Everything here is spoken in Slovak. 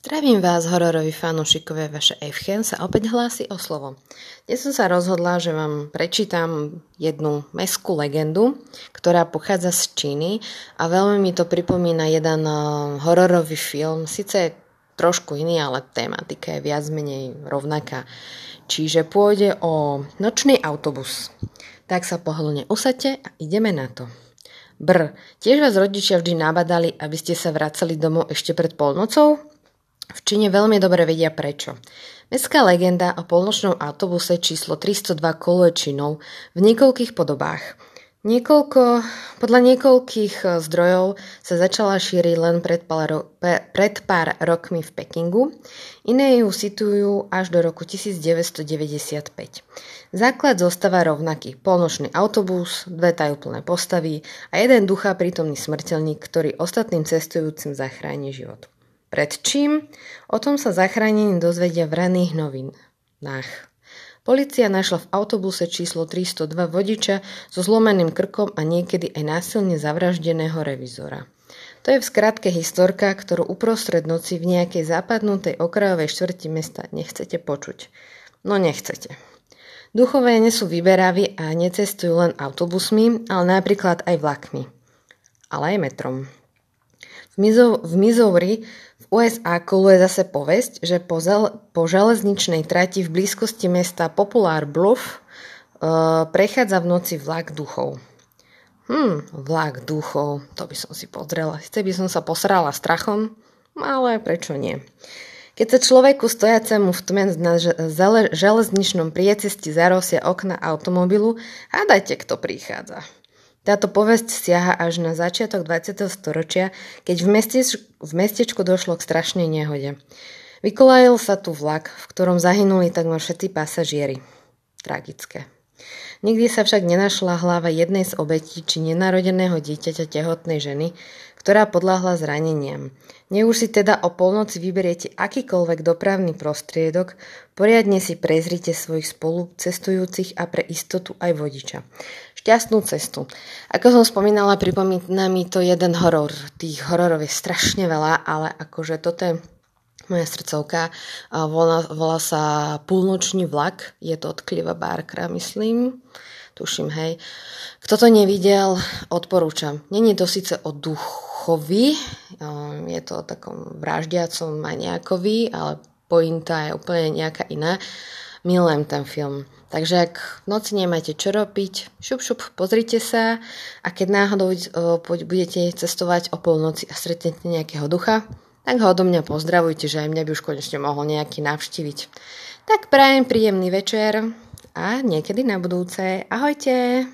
Zdravím vás, hororoví fanúšikovia, vaše Evchen sa opäť hlási o slovo. Dnes som sa rozhodla, že vám prečítam jednu meskú legendu, ktorá pochádza z Číny a veľmi mi to pripomína jeden eh, hororový film, síce trošku iný, ale tematika je viac menej rovnaká. Čiže pôjde o nočný autobus. Tak sa pohodlne usadte a ideme na to. Br, tiež vás rodičia vždy nabadali, aby ste sa vracali domov ešte pred polnocou? V Číne veľmi dobre vedia prečo. Mestská legenda o polnočnom autobuse číslo 302 koluje Čínou v niekoľkých podobách. Niekoľko, podľa niekoľkých e, zdrojov sa začala šíriť len pred pár, pred pár rokmi v Pekingu, iné ju situujú až do roku 1995. Základ zostáva rovnaký. Polnočný autobus, dve tajúplné postavy a jeden ducha prítomný smrteľník, ktorý ostatným cestujúcim zachráni život. Pred čím? O tom sa zachránení dozvedia v raných novinách. Polícia našla v autobuse číslo 302 vodiča so zlomeným krkom a niekedy aj násilne zavraždeného revizora. To je v skratke historka, ktorú uprostred noci v nejakej západnutej okrajovej štvrti mesta nechcete počuť. No nechcete. Duchové nie sú vyberaví a necestujú len autobusmi, ale napríklad aj vlakmi. Ale aj metrom. V, Missouri v USA koluje zase povesť, že po, zel- po železničnej trati v blízkosti mesta Popular Bluff uh, prechádza v noci vlak duchov. Hm, vlak duchov, to by som si pozrela. Sice by som sa posrala strachom, ale prečo nie? Keď sa človeku stojacemu v tme na železničnom priecesti zarosia okna automobilu, hádajte, kto prichádza. Táto povesť siaha až na začiatok 20. storočia, keď v, mesteč, v mestečku došlo k strašnej nehode. Vykolajil sa tu vlak, v ktorom zahynuli takmer všetci pasažieri. Tragické. Nikdy sa však nenašla hlava jednej z obetí či nenarodeného dieťaťa tehotnej ženy, ktorá podľahla zraneniam. Ne už si teda o polnoci vyberiete akýkoľvek dopravný prostriedok, poriadne si prezrite svojich spolucestujúcich a pre istotu aj vodiča. Šťastnú cestu. Ako som spomínala, pripomína mi to jeden horor. Tých hororov je strašne veľa, ale akože toto je moja srdcovka. Volá, volá sa Púlnočný vlak. Je to od Kliva Barkra, myslím tuším, hej. Kto to nevidel, odporúčam. Není to síce o duchovi, um, je to o takom vraždiacom maniakovi, ale pointa je úplne nejaká iná. Milujem ten film. Takže ak v noci nemáte čo robiť, šup, šup, pozrite sa a keď náhodou uh, budete cestovať o polnoci a stretnete nejakého ducha, tak ho odo mňa pozdravujte, že aj mňa by už konečne mohol nejaký navštíviť. Tak prajem príjemný večer, a niekedy na budúce. Ahojte!